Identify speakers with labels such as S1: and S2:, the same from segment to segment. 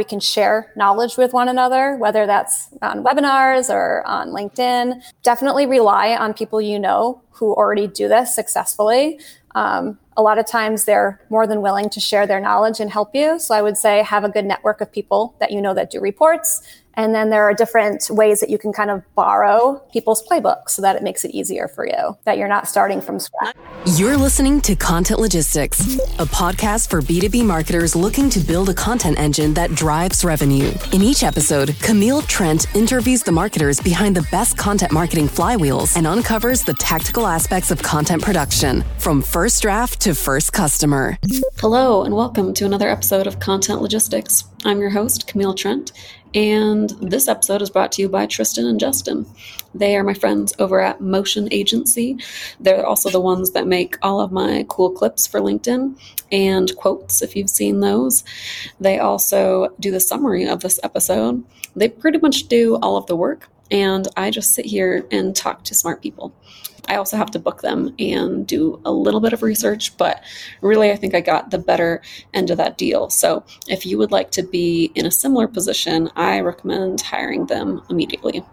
S1: We can share knowledge with one another, whether that's on webinars or on LinkedIn. Definitely rely on people you know who already do this successfully. Um, a lot of times they're more than willing to share their knowledge and help you. So I would say have a good network of people that you know that do reports and then there are different ways that you can kind of borrow people's playbooks so that it makes it easier for you, that you're not starting from scratch.
S2: You're listening to Content Logistics, a podcast for B2B marketers looking to build a content engine that drives revenue. In each episode, Camille Trent interviews the marketers behind the best content marketing flywheels and uncovers the tactical aspects of content production from first draft to first customer.
S3: Hello, and welcome to another episode of Content Logistics. I'm your host, Camille Trent, and this episode is brought to you by Tristan and Justin. They are my friends over at Motion Agency. They're also the ones that make all of my cool clips for LinkedIn and quotes, if you've seen those. They also do the summary of this episode. They pretty much do all of the work, and I just sit here and talk to smart people. I also have to book them and do a little bit of research, but really, I think I got the better end of that deal. So, if you would like to be in a similar position, I recommend hiring them immediately.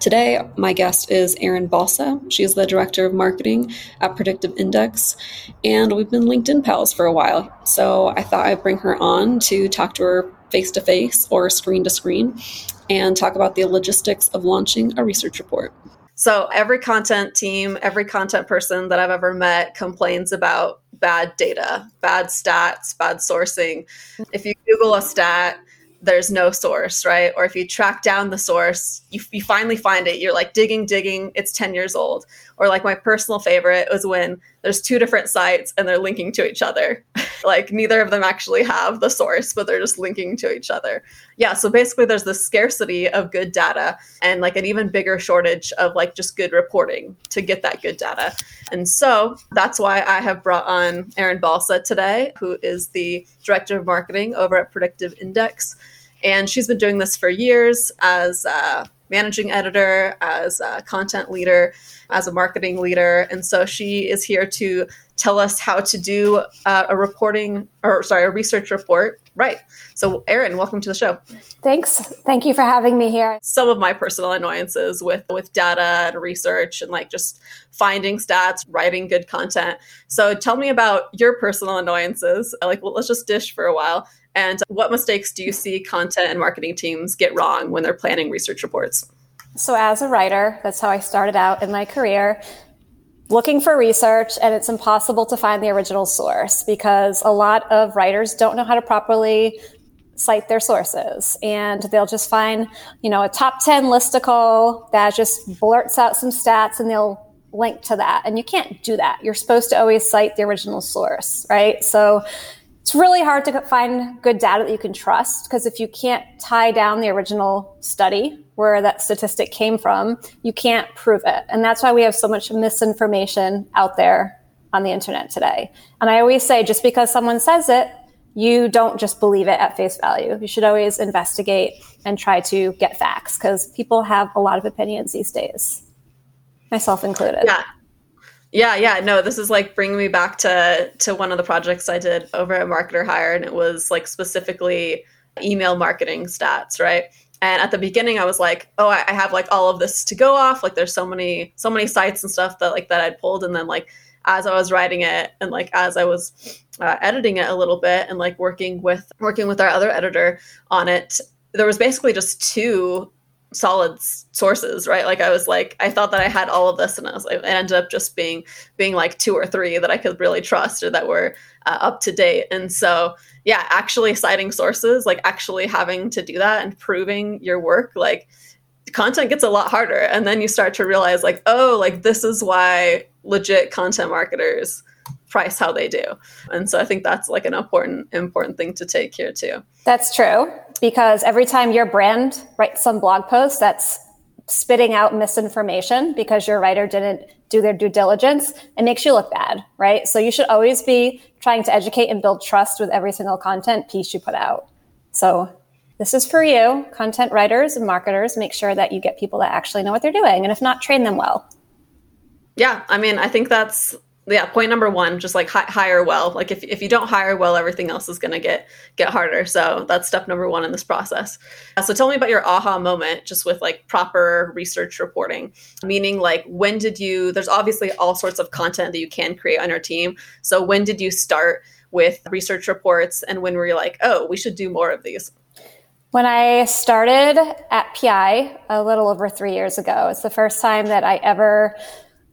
S3: Today, my guest is Erin Balsa. She's the director of marketing at Predictive Index, and we've been LinkedIn pals for a while. So I thought I'd bring her on to talk to her face to face or screen to screen and talk about the logistics of launching a research report. So every content team, every content person that I've ever met complains about bad data, bad stats, bad sourcing. If you Google a stat, there's no source, right? Or if you track down the source, you, you finally find it. You're like digging, digging, it's 10 years old. Or like my personal favorite was when there's two different sites and they're linking to each other. like neither of them actually have the source, but they're just linking to each other. Yeah, so basically there's this scarcity of good data and like an even bigger shortage of like just good reporting to get that good data. And so that's why I have brought on Erin Balsa today, who is the director of marketing over at Predictive Index. And she's been doing this for years as a managing editor, as a content leader, as a marketing leader. And so she is here to tell us how to do uh, a reporting or sorry, a research report right. So Erin, welcome to the show.
S1: Thanks. Thank you for having me here.
S3: Some of my personal annoyances with with data and research and like just finding stats, writing good content. So tell me about your personal annoyances. Like well, let's just dish for a while and what mistakes do you see content and marketing teams get wrong when they're planning research reports?
S1: So, as a writer, that's how I started out in my career, looking for research, and it's impossible to find the original source because a lot of writers don't know how to properly cite their sources. And they'll just find you know a top 10 listicle that just blurts out some stats and they'll link to that. And you can't do that. You're supposed to always cite the original source right? So it's really hard to find good data that you can trust because if you can't tie down the original study where that statistic came from, you can't prove it. And that's why we have so much misinformation out there on the internet today. And I always say just because someone says it, you don't just believe it at face value. You should always investigate and try to get facts because people have a lot of opinions these days, myself included.
S3: Yeah. Yeah, yeah, no, this is like bringing me back to to one of the projects I did over at MarketerHire, and it was like specifically email marketing stats, right? And at the beginning, I was like, oh, I have like all of this to go off. Like, there's so many so many sites and stuff that like that I'd pulled, and then like as I was writing it, and like as I was uh, editing it a little bit, and like working with working with our other editor on it, there was basically just two solid sources right like i was like i thought that i had all of this and i was like it ended up just being being like two or three that i could really trust or that were uh, up to date and so yeah actually citing sources like actually having to do that and proving your work like content gets a lot harder and then you start to realize like oh like this is why legit content marketers price how they do. And so I think that's like an important important thing to take here too.
S1: That's true because every time your brand writes some blog post that's spitting out misinformation because your writer didn't do their due diligence, it makes you look bad, right? So you should always be trying to educate and build trust with every single content piece you put out. So this is for you, content writers and marketers. Make sure that you get people that actually know what they're doing. And if not, train them well.
S3: Yeah, I mean, I think that's yeah point number one just like hi- hire well. Like if, if you don't hire well everything else is going to get get harder. So that's step number one in this process. Uh, so tell me about your aha moment just with like proper research reporting. Meaning like when did you there's obviously all sorts of content that you can create on your team. So when did you start with research reports and when were you like oh we should do more of these
S1: when I started at PI a little over three years ago, it's the first time that I ever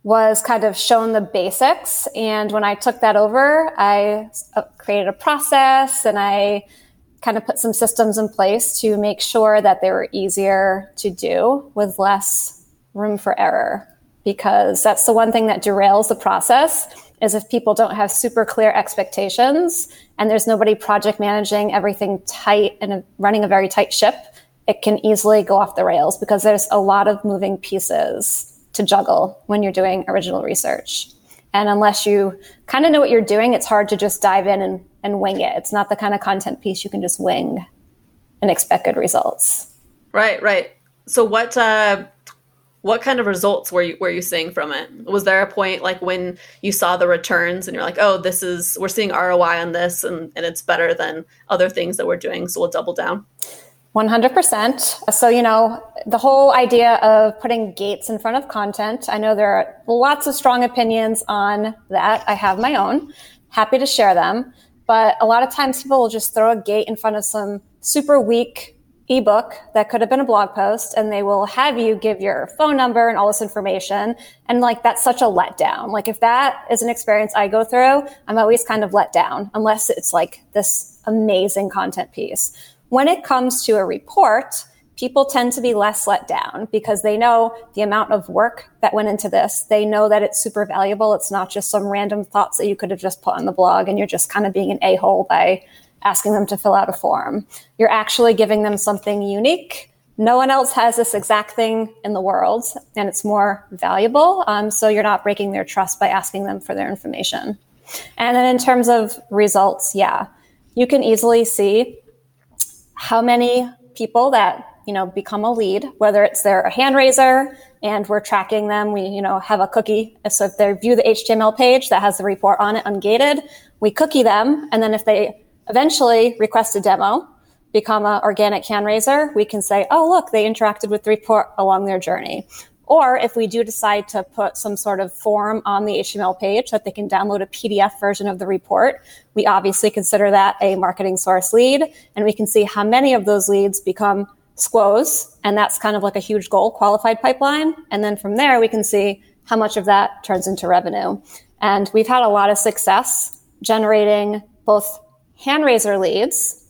S1: was kind of shown the basics. And when I took that over, I uh, created a process and I kind of put some systems in place to make sure that they were easier to do with less room for error. Because that's the one thing that derails the process is if people don't have super clear expectations and there's nobody project managing everything tight and running a very tight ship, it can easily go off the rails because there's a lot of moving pieces to juggle when you're doing original research. And unless you kind of know what you're doing, it's hard to just dive in and, and wing it. It's not the kind of content piece you can just wing and expect good results.
S3: Right, right. So what uh what kind of results were you were you seeing from it? Was there a point like when you saw the returns and you're like, oh, this is we're seeing ROI on this and, and it's better than other things that we're doing, so we'll double down?
S1: 100%. So, you know, the whole idea of putting gates in front of content, I know there are lots of strong opinions on that. I have my own. Happy to share them. But a lot of times people will just throw a gate in front of some super weak ebook that could have been a blog post and they will have you give your phone number and all this information. And like, that's such a letdown. Like, if that is an experience I go through, I'm always kind of let down unless it's like this amazing content piece. When it comes to a report, people tend to be less let down because they know the amount of work that went into this. They know that it's super valuable. It's not just some random thoughts that you could have just put on the blog and you're just kind of being an a hole by asking them to fill out a form. You're actually giving them something unique. No one else has this exact thing in the world, and it's more valuable. Um, so you're not breaking their trust by asking them for their information. And then in terms of results, yeah, you can easily see how many people that you know become a lead whether it's they're a hand raiser and we're tracking them we you know have a cookie. So if they view the html page that has the report on it ungated we cookie them. And then if they eventually request a demo become an organic hand raiser we can say oh look they interacted with the report along their journey or if we do decide to put some sort of form on the HTML page that they can download a PDF version of the report, we obviously consider that a marketing source lead. And we can see how many of those leads become SQOs. And that's kind of like a huge goal qualified pipeline. And then from there, we can see how much of that turns into revenue. And we've had a lot of success generating both hand raiser leads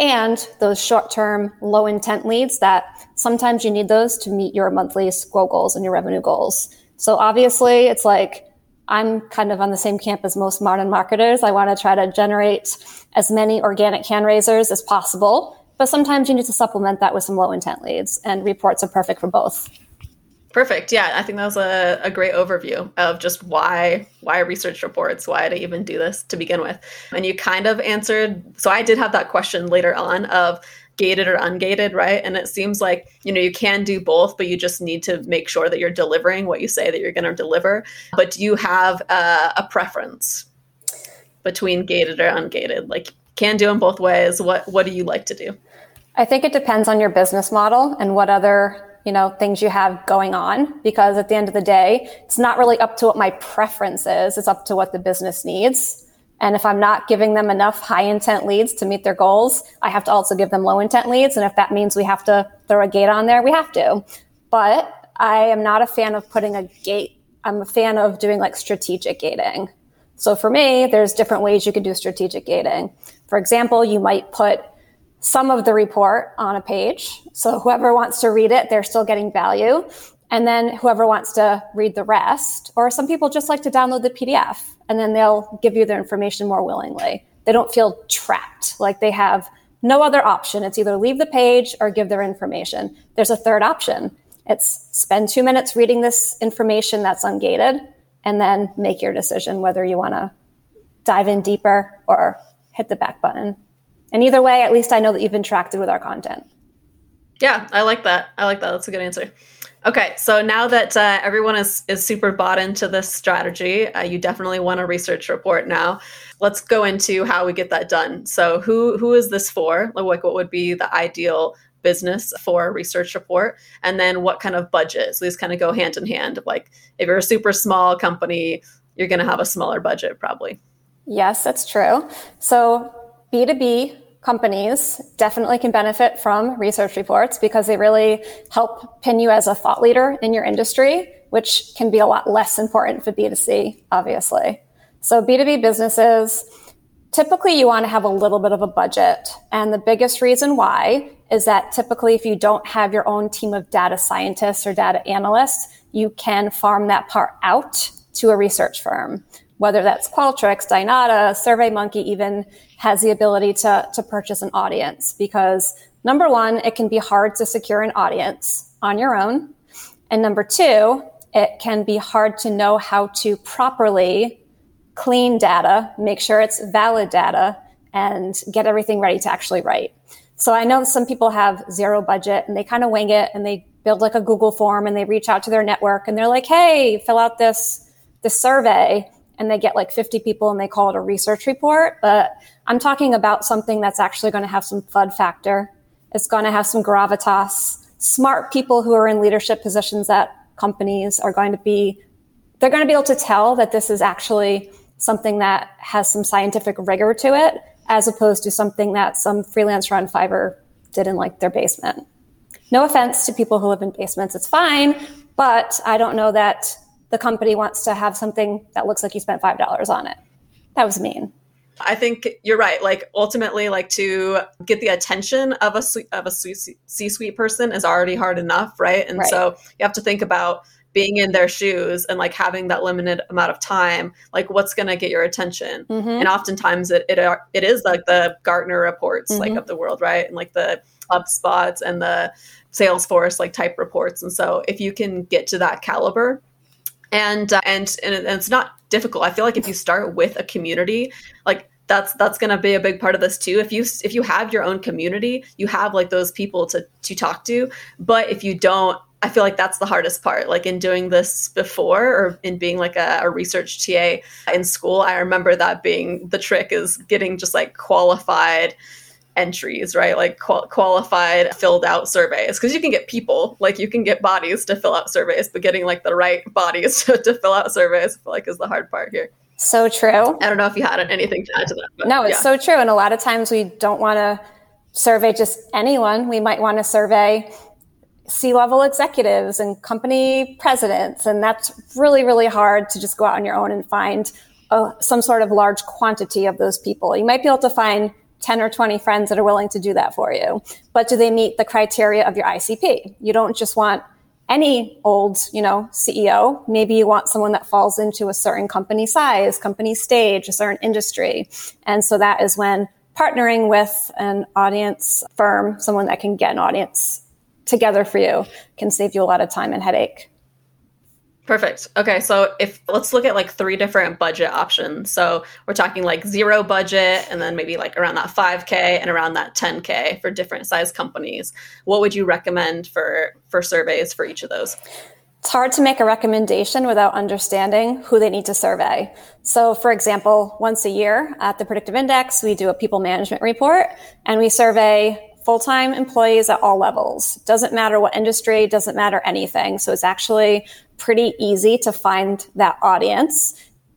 S1: and those short term, low intent leads that sometimes you need those to meet your monthly SQO goals and your revenue goals. So obviously, it's like I'm kind of on the same camp as most modern marketers. I want to try to generate as many organic hand raisers as possible. But sometimes you need to supplement that with some low intent leads, and reports are perfect for both.
S3: Perfect. Yeah, I think that was a, a great overview of just why why research reports, why to even do this to begin with. And you kind of answered. So I did have that question later on of gated or ungated, right? And it seems like you know you can do both, but you just need to make sure that you're delivering what you say that you're going to deliver. But do you have a, a preference between gated or ungated? Like, can do them both ways. What What do you like to do?
S1: I think it depends on your business model and what other you know, things you have going on because at the end of the day, it's not really up to what my preference is. It's up to what the business needs. And if I'm not giving them enough high intent leads to meet their goals, I have to also give them low intent leads. And if that means we have to throw a gate on there, we have to. But I am not a fan of putting a gate. I'm a fan of doing like strategic gating. So for me, there's different ways you can do strategic gating. For example, you might put some of the report on a page. So whoever wants to read it, they're still getting value. And then whoever wants to read the rest, or some people just like to download the PDF and then they'll give you their information more willingly. They don't feel trapped, like they have no other option. It's either leave the page or give their information. There's a third option. It's spend two minutes reading this information that's ungated and then make your decision whether you want to dive in deeper or hit the back button. And either way, at least I know that you've interacted with our content.
S3: Yeah, I like that. I like that. That's a good answer. Okay, so now that uh, everyone is, is super bought into this strategy, uh, you definitely want a research report now. Let's go into how we get that done. So, who who is this for? Like, what would be the ideal business for a research report? And then, what kind of budget? So these kind of go hand in hand. Like, if you're a super small company, you're going to have a smaller budget, probably.
S1: Yes, that's true. So, B two B companies definitely can benefit from research reports because they really help pin you as a thought leader in your industry, which can be a lot less important for B2C, obviously. So B2B businesses, typically you want to have a little bit of a budget. And the biggest reason why is that typically if you don't have your own team of data scientists or data analysts, you can farm that part out to a research firm whether that's Qualtrics, Dynata, SurveyMonkey even has the ability to, to purchase an audience because number one, it can be hard to secure an audience on your own. And number two, it can be hard to know how to properly clean data, make sure it's valid data, and get everything ready to actually write. So I know some people have zero budget and they kind of wing it and they build like a Google form and they reach out to their network and they're like, hey, fill out this, this survey and they get like 50 people and they call it a research report. But I'm talking about something that's actually going to have some thud factor. It's going to have some gravitas. Smart people who are in leadership positions at companies are going to be, they're going to be able to tell that this is actually something that has some scientific rigor to it, as opposed to something that some freelancer on Fiverr did in like their basement. No offense to people who live in basements, it's fine, but I don't know that the company wants to have something that looks like you spent $5 on it. That was mean.
S3: I think you're right. Like ultimately, like to get the attention of a of a C-suite person is already hard enough, right? And right. so you have to think about being in their shoes and like having that limited amount of time. Like what's going to get your attention? Mm-hmm. And oftentimes it, it are, it is like the Gartner reports, mm-hmm. like of the world, right? And like the HubSpots and the Salesforce like type reports. And so if you can get to that caliber and uh, and and it's not difficult. I feel like if you start with a community, like that's that's going to be a big part of this too. If you if you have your own community, you have like those people to to talk to. But if you don't, I feel like that's the hardest part. Like in doing this before or in being like a, a, research TA in school, I remember that being the trick is getting just like qualified entries, right? Like qual- qualified, filled out surveys. Because you can get people, like you can get bodies to fill out surveys, but getting like the right bodies to, to fill out surveys, I feel like is the hard part here.
S1: So true.
S3: I don't know if you had anything to add to that.
S1: But, no, it's yeah. so true. And a lot of times we don't want to survey just anyone. We might want to survey C level executives and company presidents. And that's really, really hard to just go out on your own and find uh, some sort of large quantity of those people. You might be able to find 10 or 20 friends that are willing to do that for you. But do they meet the criteria of your ICP? You don't just want any old, you know, CEO. Maybe you want someone that falls into a certain company size, company stage, a certain industry. And so that is when partnering with an audience firm, someone that can get an audience together for you can save you a lot of time and headache.
S3: Perfect. Okay, so if let's look at like three different budget options. So we're talking like zero budget and then maybe like around that 5k and around that 10k for different size companies. What would you recommend for for surveys for each of those?
S1: It's hard to make a recommendation without understanding who they need to survey. So, for example, once a year at the Predictive Index, we do a people management report and we survey full-time employees at all levels. Doesn't matter what industry, doesn't matter anything. So it's actually pretty easy to find that audience.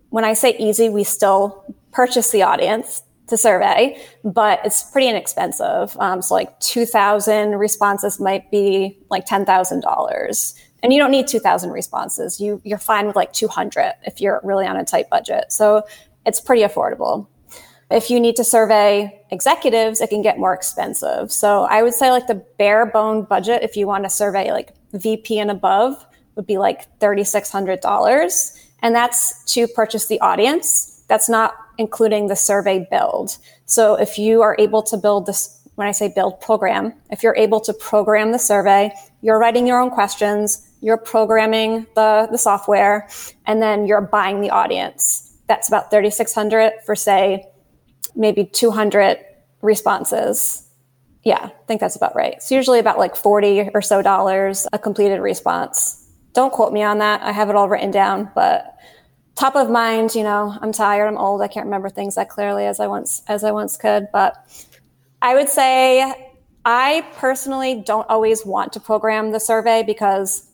S1: When I say easy, we still purchase the audience to survey, but it's pretty inexpensive. Um, so like 2,000 responses might be like $10,000. And you don't need 2,000 responses. You, you're fine with like 200 if you're really on a tight budget. So it's pretty affordable. If you need to survey executives, it can get more expensive. So I would say like the bare bone budget, if you want to survey like VP and above, would be like $3,600. And that's to purchase the audience. That's not including the survey build. So if you are able to build this, when I say build program, if you're able to program the survey, you're writing your own questions, you're programming the, the software, and then you're buying the audience. That's about 3,600 for say maybe 200 responses. Yeah, I think that's about right. It's usually about like 40 or so dollars a completed response. Don't quote me on that. I have it all written down, but top of mind, you know, I'm tired, I'm old, I can't remember things that clearly as I once as I once could, but I would say I personally don't always want to program the survey because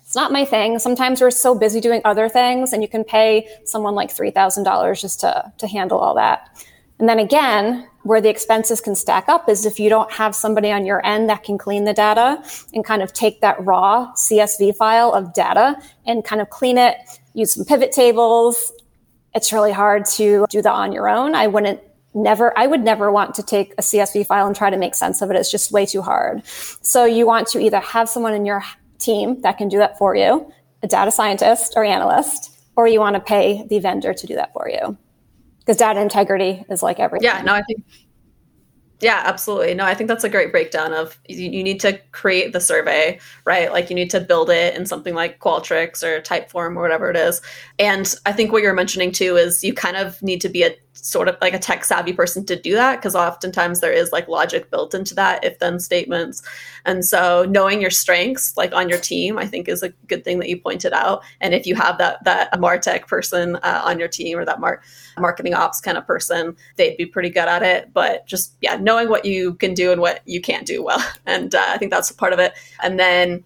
S1: it's not my thing. Sometimes we're so busy doing other things and you can pay someone like $3,000 just to to handle all that. And then again, where the expenses can stack up is if you don't have somebody on your end that can clean the data and kind of take that raw CSV file of data and kind of clean it, use some pivot tables. It's really hard to do that on your own. I wouldn't never, I would never want to take a CSV file and try to make sense of it. It's just way too hard. So you want to either have someone in your team that can do that for you, a data scientist or analyst, or you want to pay the vendor to do that for you because data integrity is like everything.
S3: Yeah, no, I think yeah, absolutely. No, I think that's a great breakdown of you, you, need to create the survey, right? Like you need to build it in something like Qualtrics or Typeform or whatever it is. And I think what you're mentioning too is you kind of need to be a sort of like a tech savvy person to do that because oftentimes there is like logic built into that if then statements. And so knowing your strengths like on your team i think is a good thing that you pointed out. And if you have that that a martech person uh, on your team or that mar- marketing ops kind of person they'd be pretty good at it. But just yeah knowing what you can do and what you can't do well. And uh, i think that's a part of it. And then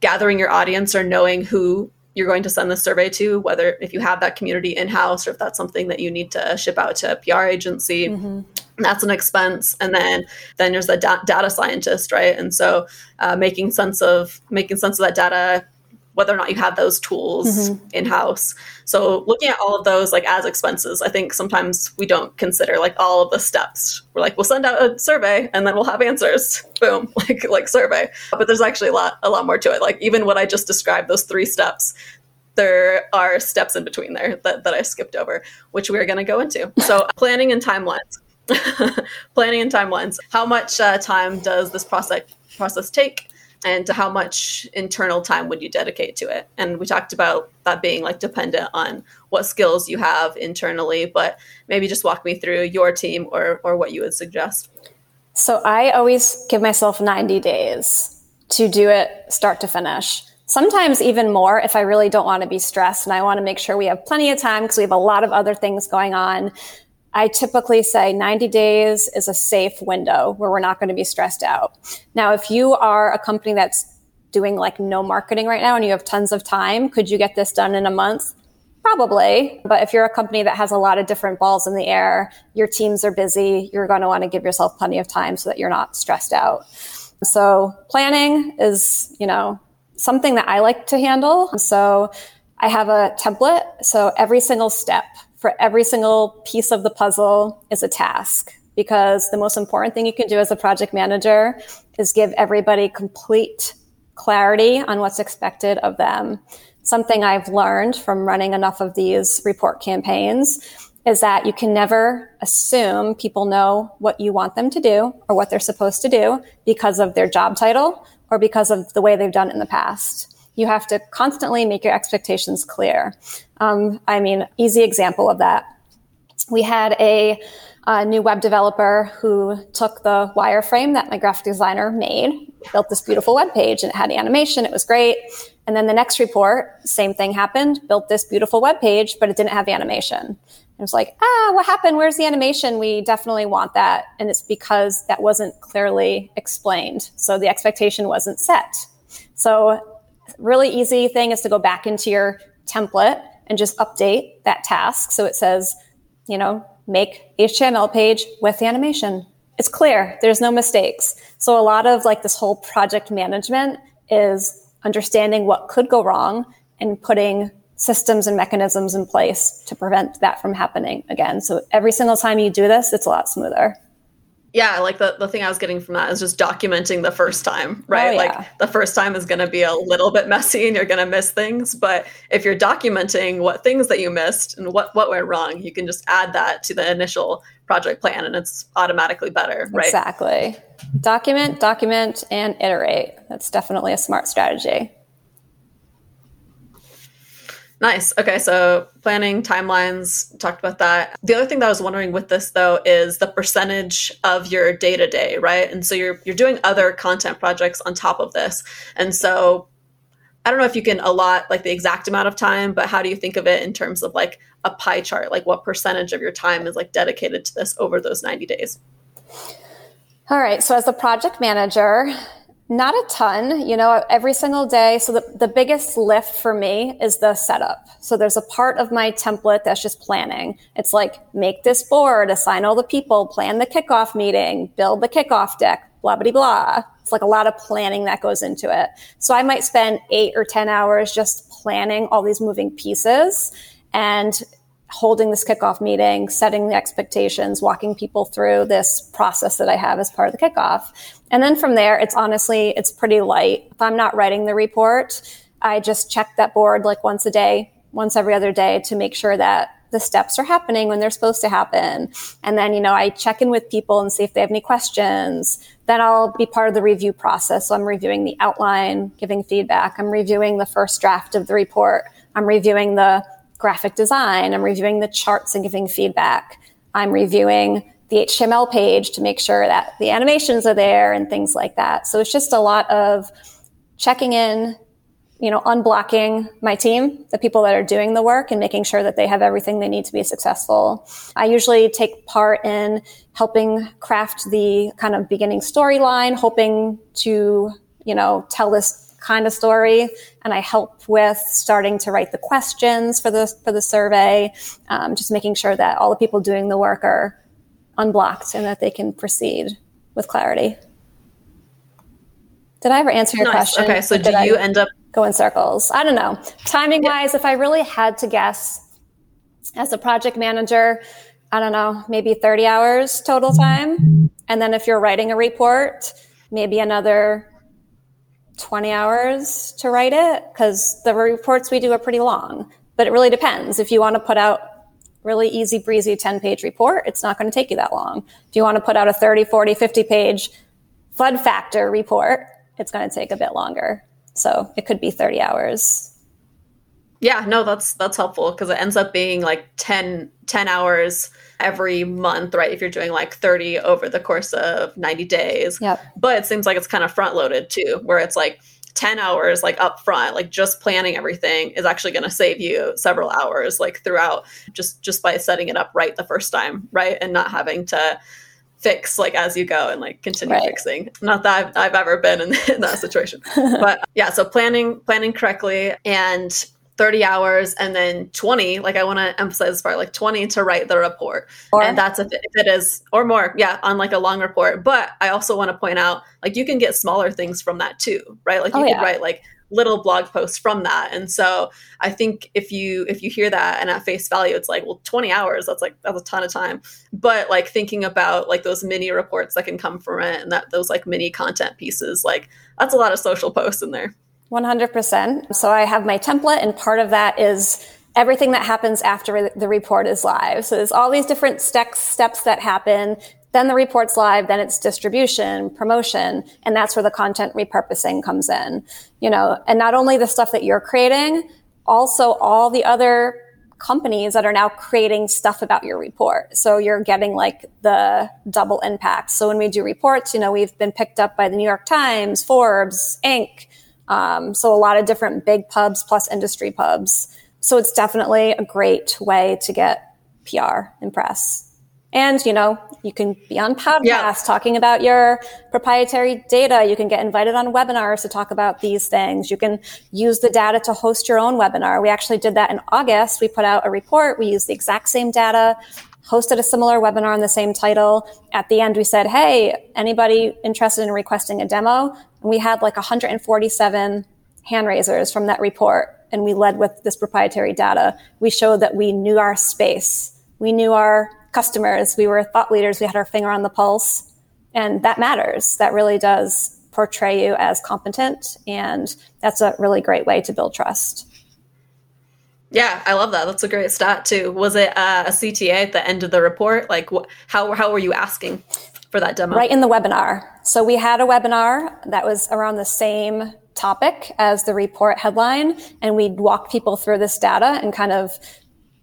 S3: gathering your audience or knowing who you're going to send the survey to, whether if you have that community in house or if that's something that you need to ship out to a PR agency. Mm-hmm. That's an expense, and then then there's the da- data scientist, right? And so uh, making sense of making sense of that data whether or not you have those tools mm-hmm. in house. So looking at all of those like as expenses, I think sometimes we don't consider like all of the steps. We're like, we'll send out a survey and then we'll have answers. Boom, like like survey. But there's actually a lot a lot more to it. Like even what I just described, those three steps, there are steps in between there that, that I skipped over, which we're going to go into. So planning and timelines. planning and timelines. How much uh, time does this process process take? And to how much internal time would you dedicate to it? And we talked about that being like dependent on what skills you have internally but maybe just walk me through your team or or what you would suggest.
S1: So i always give myself 90 days to do it start to finish. Sometimes even more if i really don't want to be stressed and i want to make sure we have plenty of time because we have a lot of other things going on I typically say 90 days is a safe window where we're not going to be stressed out. Now, if you are a company that's doing like no marketing right now and you have tons of time, could you get this done in a month? Probably. But if you're a company that has a lot of different balls in the air, your teams are busy, you're going to want to give yourself plenty of time so that you're not stressed out. So planning is, you know, something that I like to handle. So I have a template. So every single step for every single piece of the puzzle is a task because the most important thing you can do as a project manager is give everybody complete clarity on what's expected of them. Something I've learned from running enough of these report campaigns is that you can never assume people know what you want them to do or what they're supposed to do because of their job title or because of the way they've done it in the past you have to constantly make your expectations clear. Um, I mean, easy example of that. We had a, a, new web developer who took the wireframe that my graphic designer made, built this beautiful web page, and it had animation. It was great. And then the next report, same thing happened, built this beautiful web page, but it didn't have animation. It was like, ah, what happened? Where's the animation? We definitely want that. And it's because that wasn't clearly explained. So the expectation wasn't set. So really easy thing is to go back into your template and just update that task. So it says, you know, make HTML page with animation. It's clear. There's no mistakes. So a lot of like this whole project management is understanding what could go wrong and putting systems and mechanisms in place to prevent that from happening again. So every single time you do this, it's a lot smoother
S3: yeah like the, the thing i was getting from that is just documenting the first time right? Oh, yeah. like the first time is going to be a little bit messy and you're going to miss things but if you're documenting what things that you missed and what what went wrong you can just add that to the initial project plan and it's automatically better right?
S1: Exactly. Document document and iterate. That's definitely a smart strategy
S3: Nice. Okay, so planning timelines, talked about that. The other thing that I was wondering with this though is the percentage of your day-to-day, right? And so you're you're doing other content projects on top of this. And so I don't know if you can allot like the exact amount of time, but how do you think of it in terms of like a pie chart? Like what percentage of your time is like dedicated to this over those 90 days?
S1: All right. So as the project manager, not a ton, you know, every single day. So the, the biggest lift for me is the setup. So there's a part of my template that's just planning. It's like make this board, assign all the people, plan the kickoff meeting, build the kickoff deck, blah, blah, blah. It's like a lot of planning that goes into it. So I might spend eight or 10 hours just planning all these moving pieces and holding this kickoff meeting, setting the expectations, walking people through this process that I have as part of the kickoff. And then from there, it's honestly, it's pretty light. If I'm not writing the report, I just check that board like once a day, once every other day to make sure that the steps are happening when they're supposed to happen. And then, you know, I check in with people and see if they have any questions. Then I'll be part of the review process. So I'm reviewing the outline, giving feedback. I'm reviewing the first draft of the report. I'm reviewing the graphic design. I'm reviewing the charts and giving feedback. I'm reviewing the HTML page to make sure that the animations are there and things like that. So it's just a lot of checking in, you know, unblocking my team, the people that are doing the work and making sure that they have everything they need to be successful. I usually take part in helping craft the kind of beginning storyline, hoping to, you know, tell this kind of story and i help with starting to write the questions for the for the survey um, just making sure that all the people doing the work are unblocked and that they can proceed with clarity. Did i ever answer your
S3: nice.
S1: question?
S3: Okay so do you I end up
S1: go in circles? I don't know. Timing wise if i really had to guess as a project manager i don't know maybe 30 hours total time. And then if you're writing a report maybe another 20 hours to write it because the reports we do are pretty long. But it really depends. If you want to put out really easy breezy 10 page report, it's not going to take you that long. If you want to put out a 30, 40, 50 page thud factor report, it's going to take a bit longer. So it could be 30 hours.
S3: Yeah, no, that's that's helpful because it ends up being like 10, 10 hours every month, right? If you're doing like 30 over the course of 90 days.
S1: Yep.
S3: But it seems like it's kind of front loaded too, where it's like 10 hours like up front, like just planning everything is actually going to save you several hours like throughout just just by setting it up right the first time, right? And not having to fix like as you go and like continue right. fixing not that I've, I've ever been in, in that situation but yeah so planning planning correctly and 30 hours and then 20 like i want to emphasize this part like 20 to write the report. Or, and that's if it, if it is or more yeah on like a long report. But i also want to point out like you can get smaller things from that too right? Like oh, you oh, could yeah. write like little blog posts from that. And so i think if you if you hear that and at face value it's like well 20 hours that's like that's a ton of time. But like thinking about like those mini reports that can come from it and that those like mini content pieces like that's a lot of social posts in there
S1: 100%. So I have my template, and part of that is everything that happens after the report is live. So there's all these different steps, steps that happen. Then the report's live, then it's distribution, promotion, and that's where the content repurposing comes in. You know, and not only the stuff that you're creating, also all the other companies that are now creating stuff about your report. So you're getting like the double impact. So when we do reports, you know, we've been picked up by the New York Times, Forbes, Inc., um, so a lot of different big pubs plus industry pubs. So it's definitely a great way to get PR and press. And, you know, you can be on podcasts yeah. talking about your proprietary data. You can get invited on webinars to talk about these things. You can use the data to host your own webinar. We actually did that in August. We put out a report. We used the exact same data, hosted a similar webinar on the same title. At the end, we said, Hey, anybody interested in requesting a demo? And we had like 147 hand raisers from that report. And we led with this proprietary data. We showed that we knew our space. We knew our customers. We were thought leaders. We had our finger on the pulse. And that matters. That really does portray you as competent. And that's a really great way to build trust.
S3: Yeah, I love that. That's a great stat too. Was it uh, a CTA at the end of the report? Like, wh- how how were you asking? for that demo?
S1: Right in the webinar. So we had a webinar that was around the same topic as the report headline and we'd walk people through this data and kind of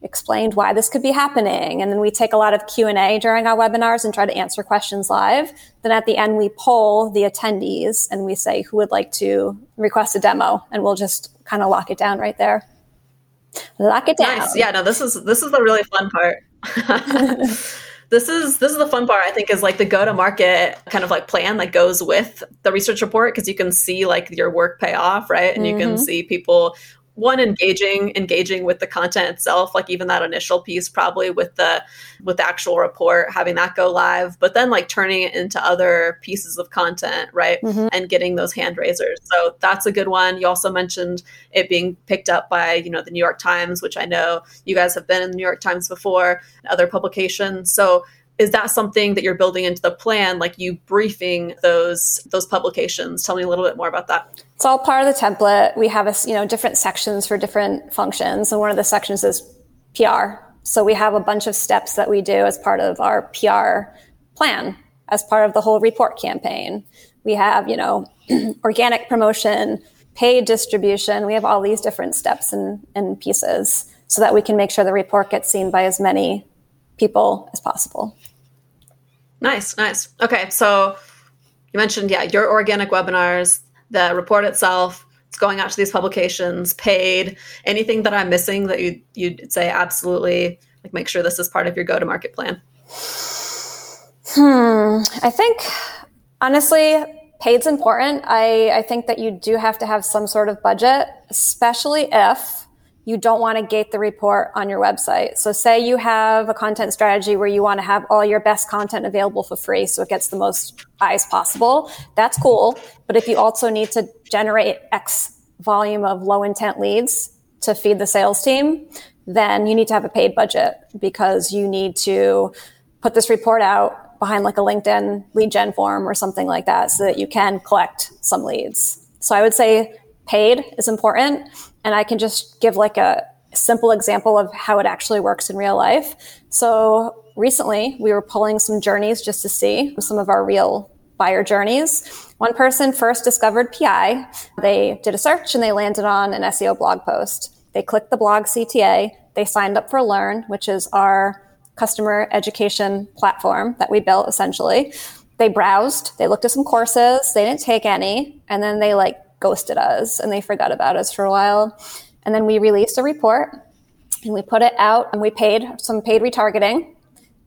S1: explained why this could be happening and then we take a lot of q&a during our webinars and try to answer questions live then at the end we poll the attendees and we say who would like to request a demo and we'll just kind of lock it down right there lock it down
S3: nice. yeah no this is this is the really fun part this is this is the fun part i think is like the go to market kind of like plan that goes with the research report because you can see like your work pay off right and mm-hmm. you can mm-hmm. see people one engaging engaging with the content itself like even that initial piece probably with the with the actual report having that go live but then like turning it into other pieces of content right mm-hmm. and getting those hand raisers. So that's a good one. You also mentioned it being picked up by you know the new york times which i know you guys have been in the new york times before other publications. So is that something that you're building into the plan like you briefing those those publications? Tell me a little bit more about that.
S1: It's all part of the template. We have a you know different sections for different functions and one of the sections is pr so we have a bunch of steps that we do as part of our pr plan as part of the whole report campaign. We have you know organic promotion paid distribution. We have all these different steps and, and pieces so that we can make sure the report gets seen by as many people as possible.
S3: Nice, nice. Okay, so you mentioned, yeah, your organic webinars, the report itself, it's going out to these publications, paid. Anything that I'm missing that you you'd say absolutely like make sure this is part of your go to market plan?
S1: Hmm. I think honestly, paid's important. I, I think that you do have to have some sort of budget, especially if you don't want to gate the report on your website. So say you have a content strategy where you want to have all your best content available for free so it gets the most eyes possible. That's cool. But if you also need to generate X volume of low intent leads to feed the sales team, then you need to have a paid budget because you need to put this report out behind like a LinkedIn lead gen form or something like that so that you can collect some leads. So I would say paid is important and I can just give like a simple example of how it actually works in real life. So recently we were pulling some journeys just to see some of our real buyer journeys. One person first discovered PI. They did a search and they landed on an SEO blog post. They clicked the blog CTA. They signed up for Learn, which is our customer education platform that we built essentially. They browsed, they looked at some courses, they didn't take any, and then they like ghosted us and they forgot about us for a while. And then we released a report and we put it out and we paid some paid retargeting.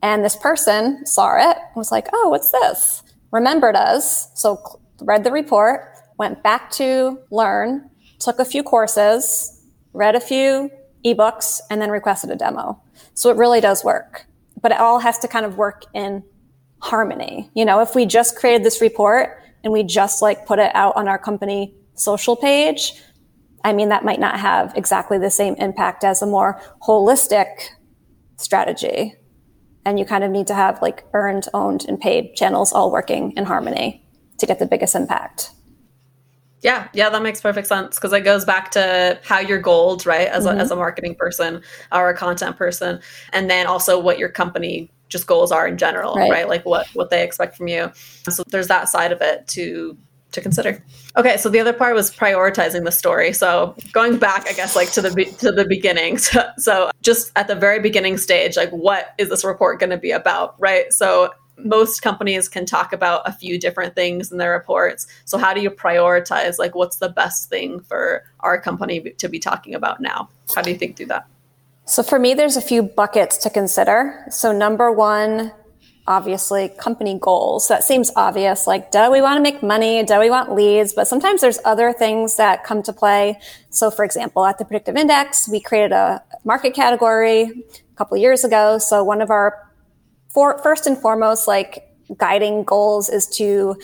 S1: And this person saw it and was like, oh, what's this? Remembered us. So read the report, went back to learn, took a few courses, read a few ebooks, and then requested a demo. So it really does work. But it all has to kind of work in harmony. You know, if we just created this report and we just like put it out on our company social page, I mean, that might not have exactly the same impact as a more holistic strategy. And you kind of need to have like earned, owned, and paid channels all working in harmony to get the biggest impact.
S3: Yeah, yeah, that makes perfect sense because it goes back to how you're goaled, right? As mm-hmm. as a marketing person or a content person, and then also what your company just goals are in general, right? right? Like what what they expect from you. So there's that side of it to to consider. Okay, so the other part was prioritizing the story. So going back, I guess, like to the to the beginning. So, so just at the very beginning stage, like what is this report going to be about, right? So most companies can talk about a few different things in their reports. So how do you prioritize? Like, what's the best thing for our company to be talking about now? How do you think through that?
S1: So for me, there's a few buckets to consider. So number one obviously company goals. That seems obvious. Like, do we want to make money? Do we want leads? But sometimes there's other things that come to play. So for example, at the predictive index, we created a market category a couple years ago. So one of our first and foremost, like guiding goals is to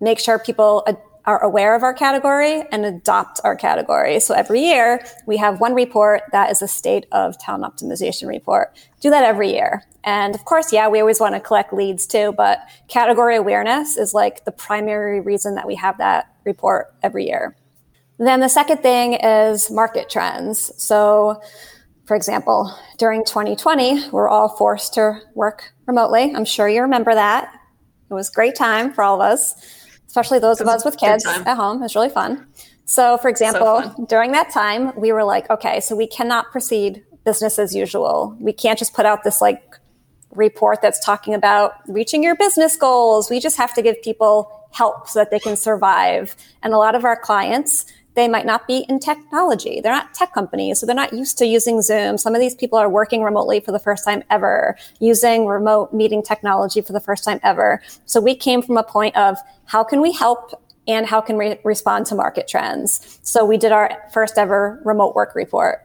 S1: make sure people ad- are aware of our category and adopt our category. So every year we have one report that is a state of talent optimization report. Do that every year. And of course, yeah, we always want to collect leads too, but category awareness is like the primary reason that we have that report every year. Then the second thing is market trends. So, for example, during 2020, we're all forced to work remotely. I'm sure you remember that. It was a great time for all of us especially those of us with kids at home. It's really fun. So, for example, so during that time, we were like, okay, so we cannot proceed business as usual. We can't just put out this like report that's talking about reaching your business goals. We just have to give people help so that they can survive. And a lot of our clients, they might not be in technology. They're not tech companies, so they're not used to using Zoom. Some of these people are working remotely for the first time ever, using remote meeting technology for the first time ever. So we came from a point of how can we help and how can we respond to market trends? So we did our first ever remote work report.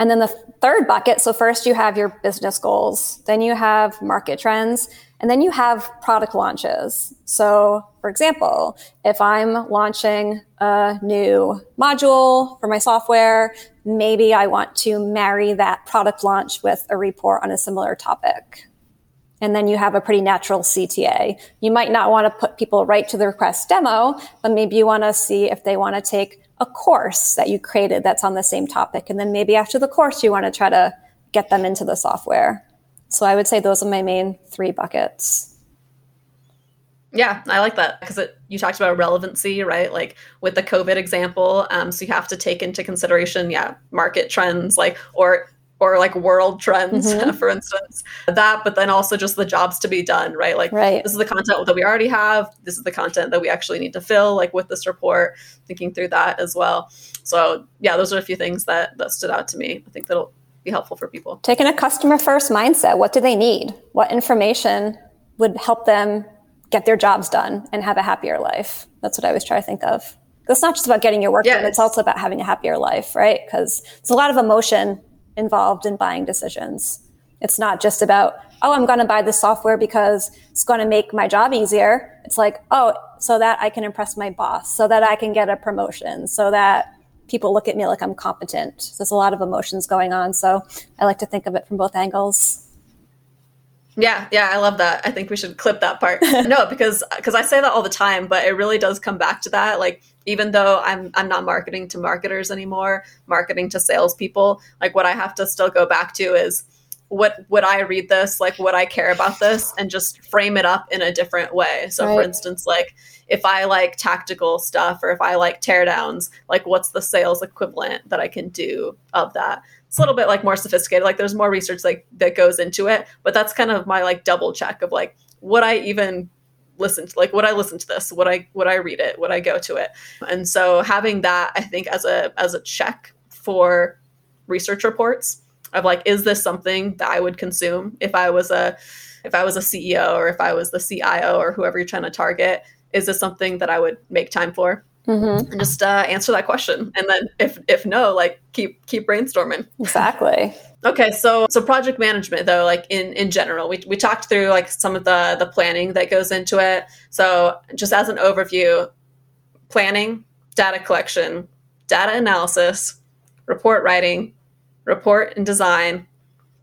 S1: And then the third bucket, so first you have your business goals, then you have market trends, and then you have product launches. So, for example, if I'm launching a new module for my software, maybe I want to marry that product launch with a report on a similar topic. And then you have a pretty natural CTA. You might not want to put people right to the request demo, but maybe you want to see if they want to take a course that you created that's on the same topic. And then maybe after the course, you want to try to get them into the software. So I would say those are my main three buckets.
S3: Yeah, I like that because you talked about relevancy, right? Like with the COVID example, um, so you have to take into consideration, yeah, market trends, like or or like world trends, mm-hmm. for instance, that, but then also just the jobs to be done, right? Like right. this is the content that we already have. This is the content that we actually need to fill, like with this report, thinking through that as well. So yeah, those are a few things that that stood out to me. I think that'll be helpful for people.
S1: Taking a customer first mindset. What do they need? What information would help them get their jobs done and have a happier life? That's what I always try to think of. It's not just about getting your work yeah, done. It's, it's also about having a happier life, right? Because it's a lot of emotion involved in buying decisions. It's not just about, oh, I'm going to buy this software because it's going to make my job easier. It's like, oh, so that I can impress my boss, so that I can get a promotion, so that people look at me like I'm competent. So there's a lot of emotions going on. So I like to think of it from both angles.
S3: Yeah, yeah, I love that. I think we should clip that part. no, because because I say that all the time, but it really does come back to that. Like even though I'm I'm not marketing to marketers anymore, marketing to salespeople, like what I have to still go back to is what would I read this? Like would I care about this and just frame it up in a different way? So right. for instance, like if I like tactical stuff or if I like teardowns, like what's the sales equivalent that I can do of that? It's a little bit like more sophisticated. Like there's more research like that goes into it, but that's kind of my like double check of like would I even listen to like would I listen to this? Would I would I read it? Would I go to it? And so having that I think as a as a check for research reports of like is this something that I would consume if I was a if I was a CEO or if I was the CIO or whoever you're trying to target is this something that I would make time for? Mm-hmm. And just uh, answer that question, and then if if no, like keep keep brainstorming.
S1: Exactly.
S3: Okay, so so project management though, like in in general, we we talked through like some of the the planning that goes into it. So just as an overview, planning, data collection, data analysis, report writing, report and design,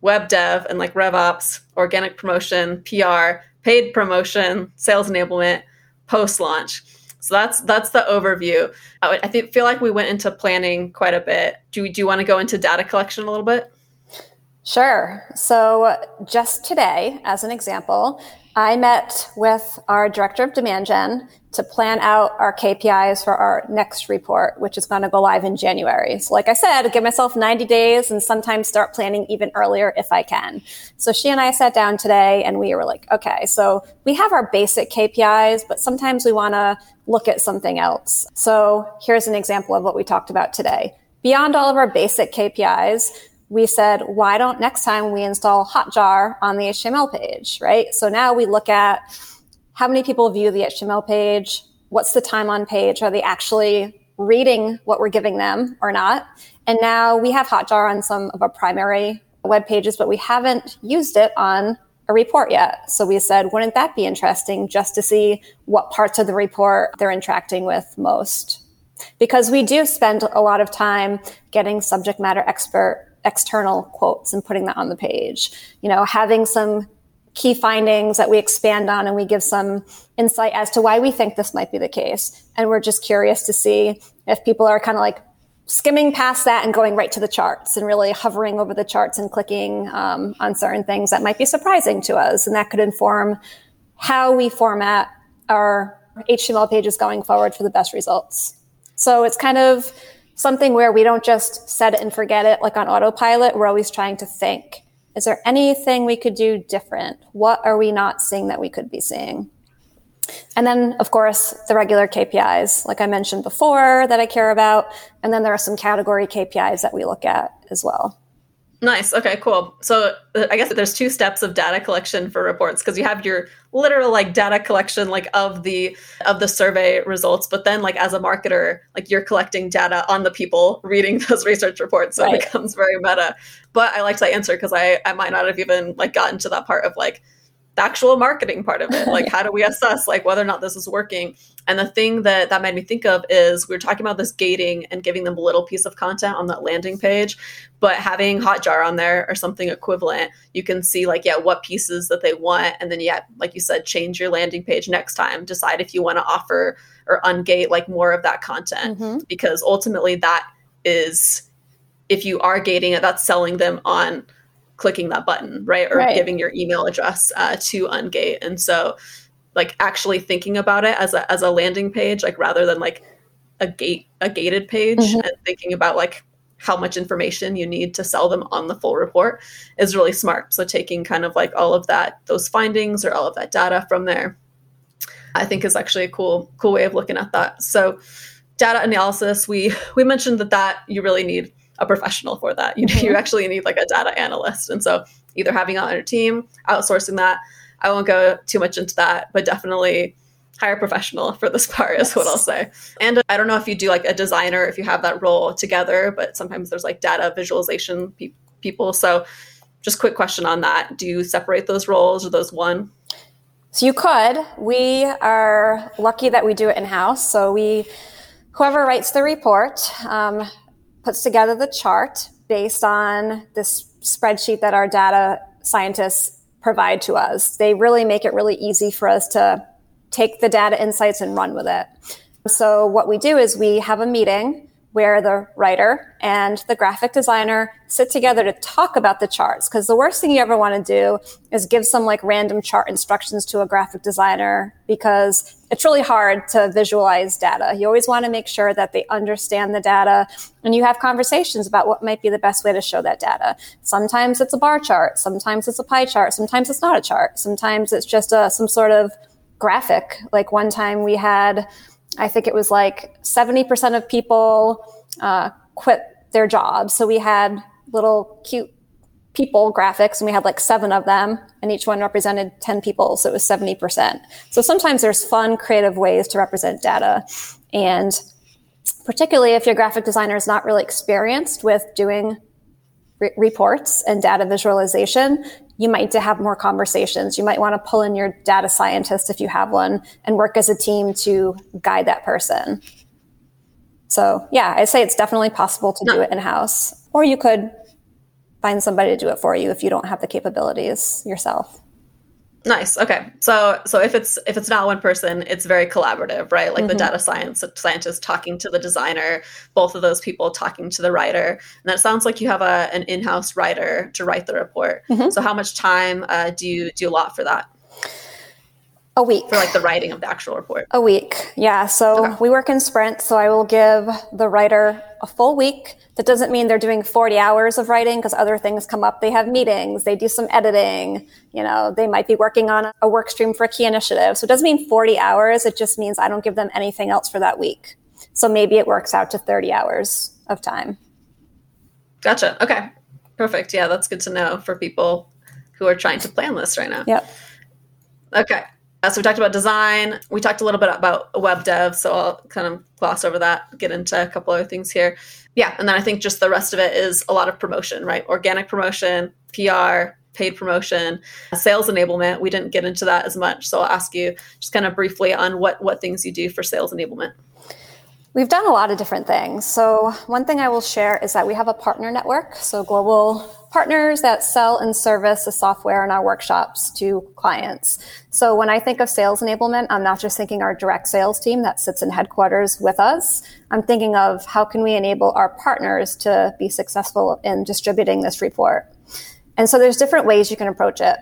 S3: web dev and like RevOps, organic promotion, PR, paid promotion, sales enablement, post launch. So that's that's the overview. I, I think, feel like we went into planning quite a bit. Do, do you want to go into data collection a little bit?
S1: Sure. So just today, as an example, I met with our director of demand gen to plan out our KPIs for our next report, which is going to go live in January. So like I said, I give myself 90 days and sometimes start planning even earlier if I can. So she and I sat down today and we were like, okay, so we have our basic KPIs, but sometimes we want to look at something else. So here's an example of what we talked about today. Beyond all of our basic KPIs, we said, why don't next time we install Hotjar on the HTML page, right? So now we look at how many people view the HTML page, what's the time on page, are they actually reading what we're giving them or not? And now we have Hotjar on some of our primary web pages, but we haven't used it on a report yet. So we said, wouldn't that be interesting just to see what parts of the report they're interacting with most? Because we do spend a lot of time getting subject matter expert external quotes and putting that on the page. You know, having some key findings that we expand on and we give some insight as to why we think this might be the case. And we're just curious to see if people are kind of like skimming past that and going right to the charts and really hovering over the charts and clicking um, on certain things that might be surprising to us. And that could inform how we format our HTML pages going forward for the best results. So it's kind of something where we don't just set it and forget it like on autopilot. We're always trying to think is there anything we could do different? What are we not seeing that we could be seeing? And then, of course, the regular KPIs, like I mentioned before, that I care about. And then there are some category KPIs that we look at as well.
S3: Nice. Okay, cool. So uh, I guess there's two steps of data collection for reports because you have your literal like data collection like of the of the survey results, but then like as a marketer, like you're collecting data on the people reading those research reports. So right. it becomes very meta. But I liked that answer because I I might not have even like gotten to that part of like the actual marketing part of it like how do we assess like whether or not this is working and the thing that that made me think of is we were talking about this gating and giving them a little piece of content on that landing page but having hotjar on there or something equivalent you can see like yeah what pieces that they want and then yeah like you said change your landing page next time decide if you want to offer or ungate like more of that content mm-hmm. because ultimately that is if you are gating it that's selling them on clicking that button, right? Or right. giving your email address uh, to Ungate. And so, like, actually thinking about it as a as a landing page, like rather than like a gate a gated page, mm-hmm. and thinking about like how much information you need to sell them on the full report is really smart. So taking kind of like all of that those findings or all of that data from there, I think is actually a cool cool way of looking at that. So data analysis, we we mentioned that that you really need a professional for that. You, mm-hmm. you actually need like a data analyst. And so either having on your team, outsourcing that. I won't go too much into that, but definitely hire a professional for this part yes. is what I'll say. And I don't know if you do like a designer, if you have that role together, but sometimes there's like data visualization pe- people. So just quick question on that. Do you separate those roles or those one?
S1: So you could. We are lucky that we do it in house. So we, whoever writes the report, um, puts together the chart based on this spreadsheet that our data scientists provide to us. They really make it really easy for us to take the data insights and run with it. So what we do is we have a meeting where the writer and the graphic designer sit together to talk about the charts. Because the worst thing you ever want to do is give some like random chart instructions to a graphic designer because it's really hard to visualize data. You always want to make sure that they understand the data and you have conversations about what might be the best way to show that data. Sometimes it's a bar chart, sometimes it's a pie chart, sometimes it's not a chart, sometimes it's just a, some sort of graphic. Like one time we had I think it was like 70% of people uh, quit their jobs. So we had little cute people graphics and we had like seven of them and each one represented 10 people. So it was 70%. So sometimes there's fun, creative ways to represent data. And particularly if your graphic designer is not really experienced with doing re- reports and data visualization, you might to have more conversations. You might want to pull in your data scientist if you have one and work as a team to guide that person. So yeah, I say it's definitely possible to do it in house, or you could find somebody to do it for you if you don't have the capabilities yourself.
S3: Nice. Okay. So so if it's if it's not one person, it's very collaborative, right? Like mm-hmm. the data science scientist talking to the designer, both of those people talking to the writer. And that sounds like you have a an in-house writer to write the report. Mm-hmm. So how much time uh, do you do you lot for that?
S1: A week.
S3: For like the writing of the actual report.
S1: A week. Yeah. So okay. we work in sprints. So I will give the writer a full week. That doesn't mean they're doing 40 hours of writing because other things come up. They have meetings, they do some editing, you know, they might be working on a work stream for a key initiative. So it doesn't mean 40 hours. It just means I don't give them anything else for that week. So maybe it works out to 30 hours of time.
S3: Gotcha. Okay. Perfect. Yeah, that's good to know for people who are trying to plan this right now.
S1: Yep.
S3: Okay. Uh, so we talked about design. We talked a little bit about web dev. So I'll kind of gloss over that, get into a couple other things here. Yeah. And then I think just the rest of it is a lot of promotion, right? Organic promotion, PR, paid promotion, sales enablement. We didn't get into that as much. So I'll ask you just kind of briefly on what, what things you do for sales enablement.
S1: We've done a lot of different things. So, one thing I will share is that we have a partner network. So, global partners that sell and service the software in our workshops to clients. So, when I think of sales enablement, I'm not just thinking our direct sales team that sits in headquarters with us. I'm thinking of how can we enable our partners to be successful in distributing this report. And so, there's different ways you can approach it.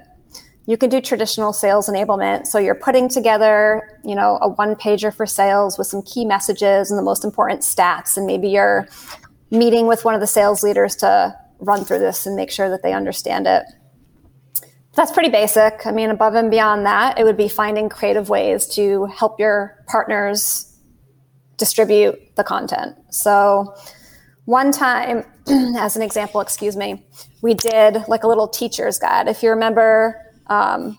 S1: You can do traditional sales enablement. So you're putting together, you know, a one pager for sales with some key messages and the most important stats. And maybe you're meeting with one of the sales leaders to run through this and make sure that they understand it. That's pretty basic. I mean, above and beyond that, it would be finding creative ways to help your partners distribute the content. So, one time, as an example, excuse me, we did like a little teacher's guide. If you remember um,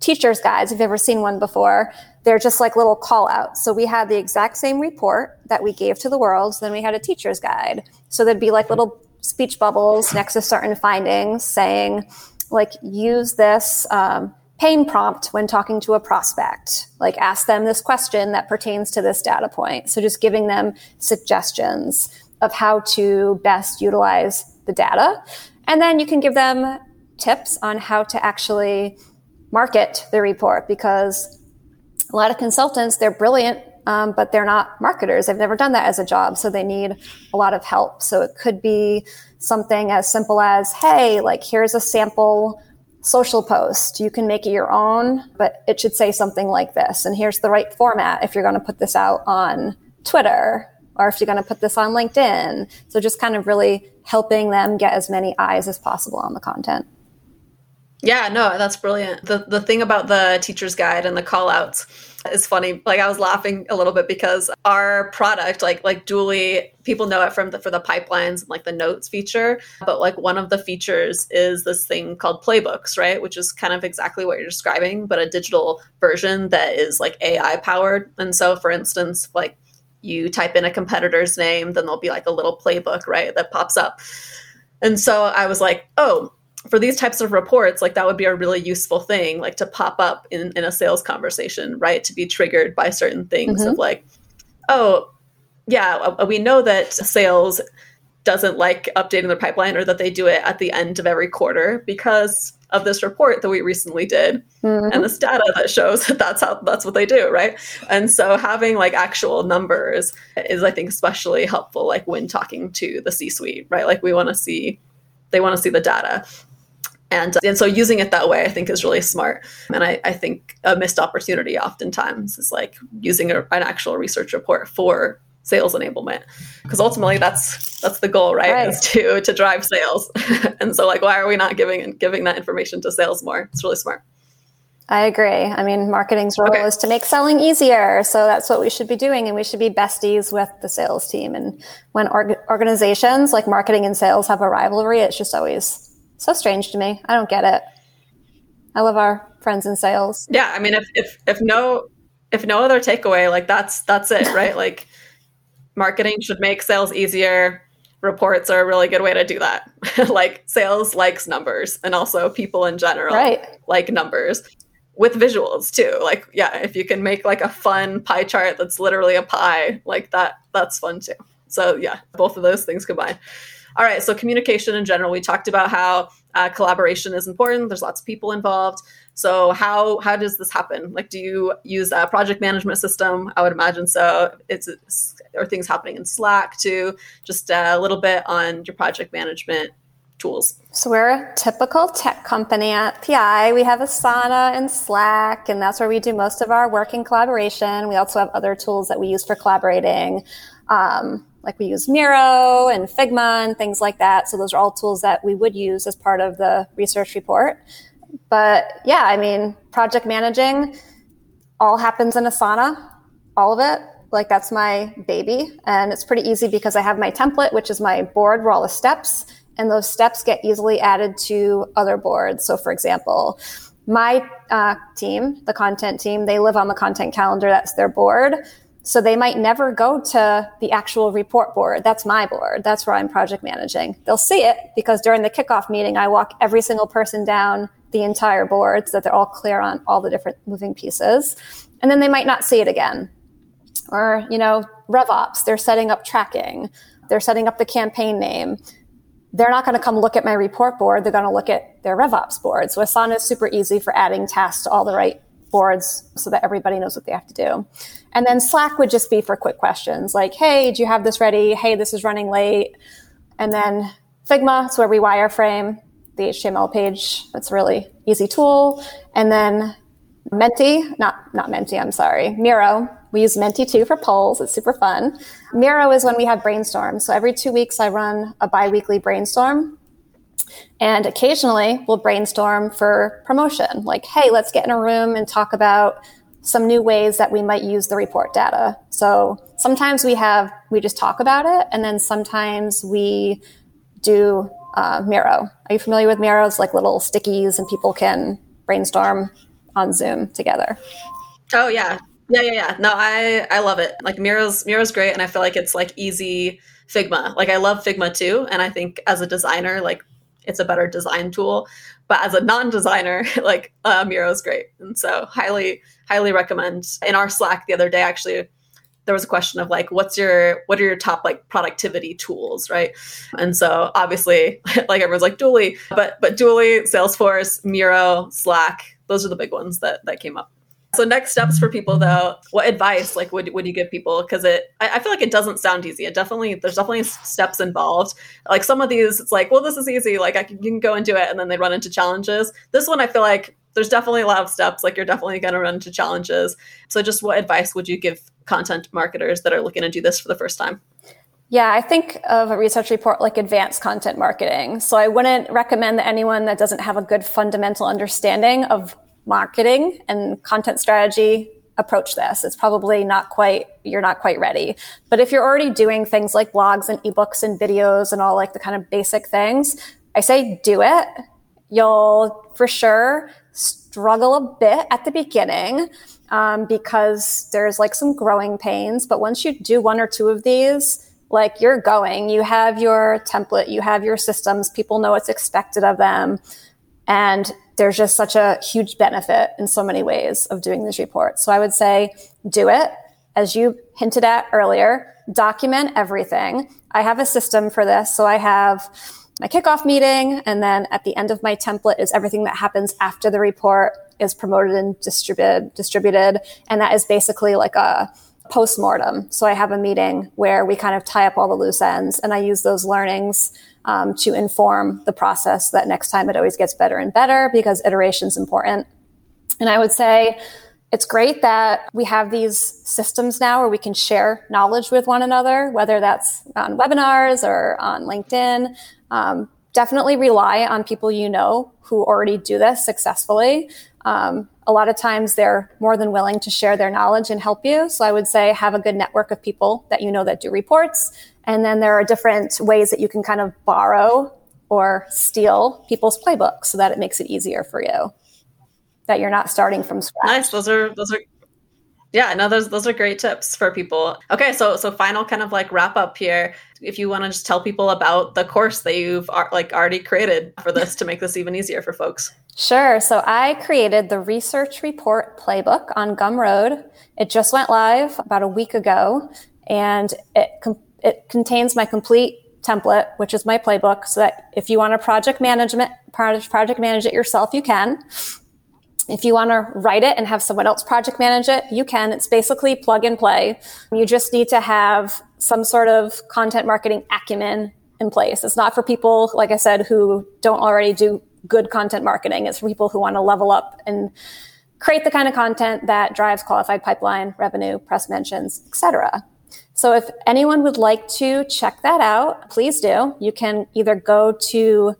S1: teacher's guides, if you've ever seen one before, they're just like little call outs. So we had the exact same report that we gave to the world. Then we had a teacher's guide. So there'd be like little speech bubbles next to certain findings saying, like, use this um, pain prompt when talking to a prospect. Like, ask them this question that pertains to this data point. So just giving them suggestions of how to best utilize the data. And then you can give them tips on how to actually market the report because a lot of consultants, they're brilliant, um, but they're not marketers. They've never done that as a job. So they need a lot of help. So it could be something as simple as, hey, like here's a sample social post. You can make it your own, but it should say something like this. And here's the right format if you're going to put this out on Twitter or if you're going to put this on LinkedIn. So just kind of really helping them get as many eyes as possible on the content.
S3: Yeah, no, that's brilliant. The the thing about the teacher's guide and the call outs is funny. Like I was laughing a little bit because our product, like like Dooly, people know it from the for the pipelines and like the notes feature. But like one of the features is this thing called playbooks, right? Which is kind of exactly what you're describing, but a digital version that is like AI powered. And so for instance, like you type in a competitor's name, then there'll be like a little playbook, right, that pops up. And so I was like, oh, for these types of reports, like that would be a really useful thing, like to pop up in, in a sales conversation, right? To be triggered by certain things mm-hmm. of like, oh, yeah, uh, we know that sales doesn't like updating their pipeline or that they do it at the end of every quarter because of this report that we recently did mm-hmm. and this data that shows that that's how that's what they do right and so having like actual numbers is i think especially helpful like when talking to the c suite right like we want to see they want to see the data and, uh, and so using it that way, I think is really smart. And I, I think a missed opportunity oftentimes is like using a, an actual research report for sales enablement because ultimately that's that's the goal right, right. is to to drive sales and so like why are we not giving giving that information to sales more it's really smart
S1: I agree. I mean, marketing's role okay. is to make selling easier. So that's what we should be doing. And we should be besties with the sales team. And when org- organizations like marketing and sales have a rivalry, it's just always so strange to me. I don't get it. I love our friends in sales.
S3: Yeah, I mean, if if if no if no other takeaway, like that's that's it, right? like marketing should make sales easier. Reports are a really good way to do that. like sales likes numbers, and also people in general
S1: right.
S3: like numbers with visuals too. Like, yeah, if you can make like a fun pie chart that's literally a pie, like that, that's fun too. So yeah, both of those things combined. All right, so communication in general, we talked about how uh, collaboration is important. There's lots of people involved. So how how does this happen? Like, do you use a project management system? I would imagine so. It's, are things happening in Slack too? Just a little bit on your project management tools.
S1: So we're a typical tech company at PI. We have Asana and Slack, and that's where we do most of our work in collaboration. We also have other tools that we use for collaborating. Um, like we use Miro and Figma and things like that. So those are all tools that we would use as part of the research report. But yeah, I mean, project managing all happens in Asana, all of it. Like that's my baby. And it's pretty easy because I have my template, which is my board where all the steps, and those steps get easily added to other boards. So for example, my uh, team, the content team, they live on the content calendar. That's their board. So they might never go to the actual report board. That's my board. That's where I'm project managing. They'll see it because during the kickoff meeting, I walk every single person down the entire board so that they're all clear on all the different moving pieces. And then they might not see it again. Or, you know, RevOps, they're setting up tracking. They're setting up the campaign name. They're not going to come look at my report board. They're going to look at their RevOps board. So Asana is super easy for adding tasks to all the right boards so that everybody knows what they have to do. And then Slack would just be for quick questions like, hey, do you have this ready? Hey, this is running late. And then Figma, it's where we wireframe. the HTML page. It's a really easy tool. And then Menti, not not Menti, I'm sorry, Miro. We use Menti too for polls. It's super fun. Miro is when we have brainstorms. So every two weeks, I run a biweekly brainstorm. And occasionally, we'll brainstorm for promotion. Like, hey, let's get in a room and talk about some new ways that we might use the report data. So sometimes we have we just talk about it, and then sometimes we do uh, Miro. Are you familiar with Miros? Like little stickies, and people can brainstorm on Zoom together.
S3: Oh yeah, yeah, yeah, yeah. No, I I love it. Like Miro's Miro's great, and I feel like it's like easy Figma. Like I love Figma too, and I think as a designer, like it's a better design tool. But as a non-designer, like uh, is great, and so highly highly recommend. In our Slack the other day, actually, there was a question of like what's your what are your top like productivity tools right and so obviously like everyone's like Dooly but but Dooly Salesforce Miro Slack those are the big ones that that came up. So next steps for people though, what advice like would, would you give people? Because it I, I, feel like it doesn't sound easy. It definitely there's definitely steps involved. Like some of these, it's like, well, this is easy. Like I can, you can go and do it, and then they run into challenges. This one, I feel like there's definitely a lot of steps. Like you're definitely going to run into challenges. So just what advice would you give content marketers that are looking to do this for the first time?
S1: Yeah, I think of a research report like advanced content marketing. So I wouldn't recommend that anyone that doesn't have a good fundamental understanding of marketing and content strategy approach this. It's probably not quite, you're not quite ready. But if you're already doing things like blogs and ebooks and videos and all like the kind of basic things, I say do it. You'll for sure struggle a bit at the beginning um, because there's like some growing pains. But once you do one or two of these, like you're going, you have your template, you have your systems, people know what's expected of them. And there's just such a huge benefit in so many ways of doing these reports. So I would say do it. As you hinted at earlier, document everything. I have a system for this. So I have my kickoff meeting, and then at the end of my template is everything that happens after the report is promoted and distributed, distributed. And that is basically like a post-mortem. So I have a meeting where we kind of tie up all the loose ends and I use those learnings um, to inform the process that next time it always gets better and better because iteration is important. And I would say it's great that we have these systems now where we can share knowledge with one another, whether that's on webinars or on LinkedIn. Um, definitely rely on people you know who already do this successfully. Um, a lot of times they're more than willing to share their knowledge and help you. So I would say have a good network of people that you know that do reports and then there are different ways that you can kind of borrow or steal people's playbooks so that it makes it easier for you. That you're not starting from scratch.
S3: Nice. Those are those are yeah, no, those those are great tips for people. Okay, so so final kind of like wrap up here. If you want to just tell people about the course that you've like already created for this to make this even easier for folks.
S1: Sure. So I created the research report playbook on Gumroad. It just went live about a week ago, and it com- it contains my complete template, which is my playbook, so that if you want to project management project manage it yourself, you can. If you want to write it and have someone else project manage it, you can. It's basically plug and play. You just need to have some sort of content marketing acumen in place. It's not for people, like I said, who don't already do good content marketing. It's for people who want to level up and create the kind of content that drives qualified pipeline, revenue, press mentions, etc. So if anyone would like to check that out, please do. You can either go to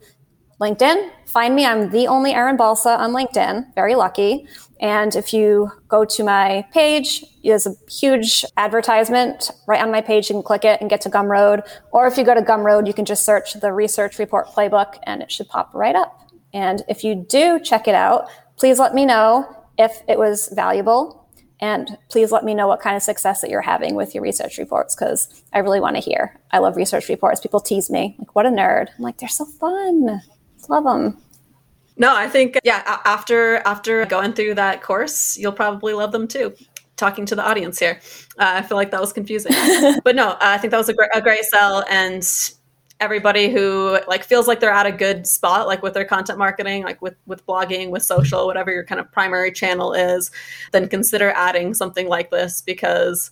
S1: LinkedIn, find me. I'm the only Erin Balsa on LinkedIn. Very lucky. And if you go to my page, there's a huge advertisement right on my page. You can click it and get to Gumroad. Or if you go to Gumroad, you can just search the research report playbook and it should pop right up. And if you do check it out, please let me know if it was valuable and please let me know what kind of success that you're having with your research reports because I really want to hear. I love research reports. People tease me, like, what a nerd. I'm like, they're so fun. Love them.
S3: No, I think yeah. After after going through that course, you'll probably love them too. Talking to the audience here, uh, I feel like that was confusing, but no, I think that was a great, a great sell. And everybody who like feels like they're at a good spot like with their content marketing like with with blogging with social whatever your kind of primary channel is then consider adding something like this because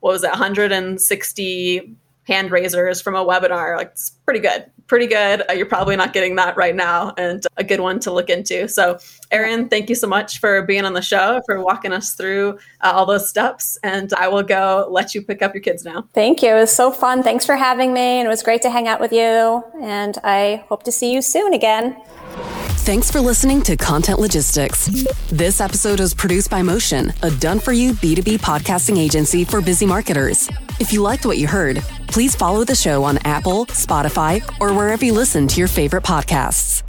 S3: what was it 160 hand raisers from a webinar. Like it's pretty good, pretty good. Uh, you're probably not getting that right now, and a good one to look into. So, Erin, thank you so much for being on the show, for walking us through uh, all those steps. And I will go let you pick up your kids now.
S1: Thank you. It was so fun. Thanks for having me, and it was great to hang out with you. And I hope to see you soon again.
S2: Thanks for listening to Content Logistics. This episode was produced by Motion, a done for you B2B podcasting agency for busy marketers. If you liked what you heard, please follow the show on Apple, Spotify, or wherever you listen to your favorite podcasts.